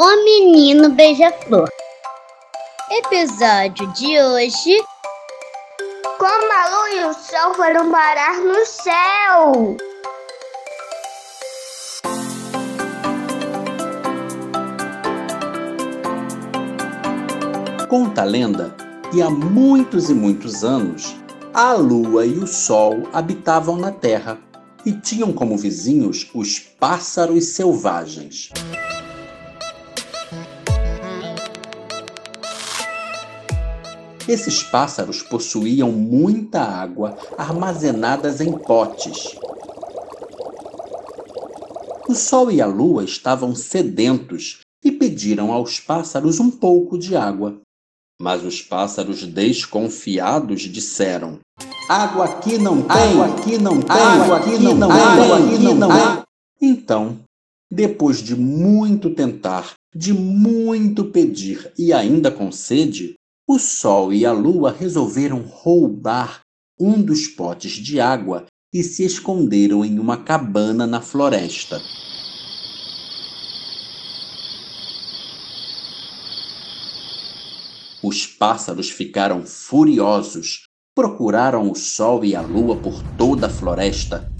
O Menino Beija-Flor. Episódio de hoje: Como a lua e o sol foram parar no céu. Conta a lenda que há muitos e muitos anos a lua e o sol habitavam na terra e tinham como vizinhos os pássaros selvagens. Esses pássaros possuíam muita água armazenadas em potes. O sol e a lua estavam sedentos e pediram aos pássaros um pouco de água. Mas os pássaros desconfiados disseram: Água aqui não tem, água aqui não tem, água aqui não tem, água aqui não tem. Então, depois de muito tentar, de muito pedir e ainda com sede, o Sol e a Lua resolveram roubar um dos potes de água e se esconderam em uma cabana na floresta. Os pássaros ficaram furiosos, procuraram o Sol e a Lua por toda a floresta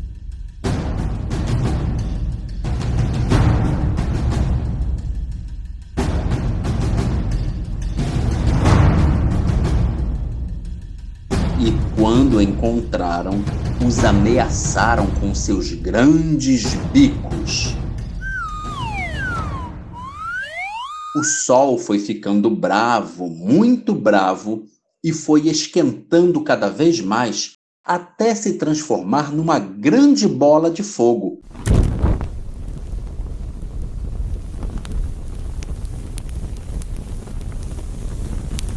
e, quando encontraram, os ameaçaram com seus grandes bicos. O sol foi ficando bravo, muito bravo, e foi esquentando cada vez mais até se transformar numa grande bola de fogo.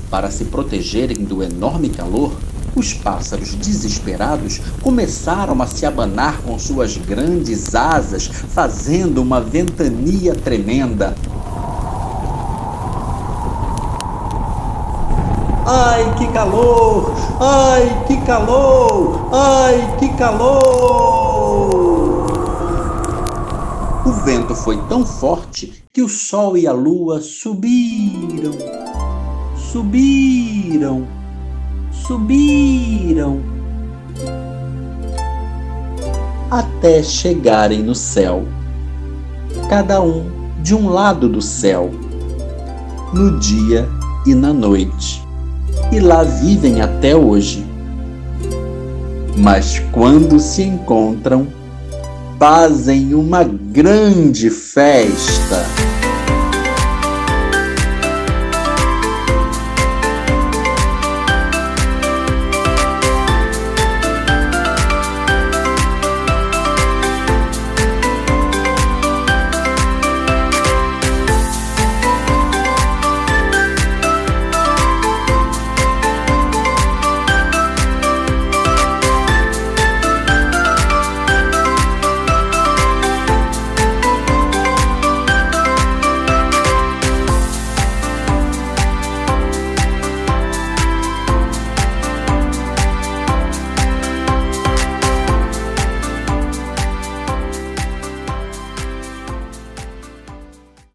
Para se protegerem do enorme calor, os pássaros desesperados começaram a se abanar com suas grandes asas, fazendo uma ventania tremenda. Ai, que calor! Ai, que calor! Ai, que calor! O vento foi tão forte que o sol e a lua subiram, subiram subiram até chegarem no céu, cada um de um lado do céu, no dia e na noite, e lá vivem até hoje. Mas quando se encontram, fazem uma grande festa.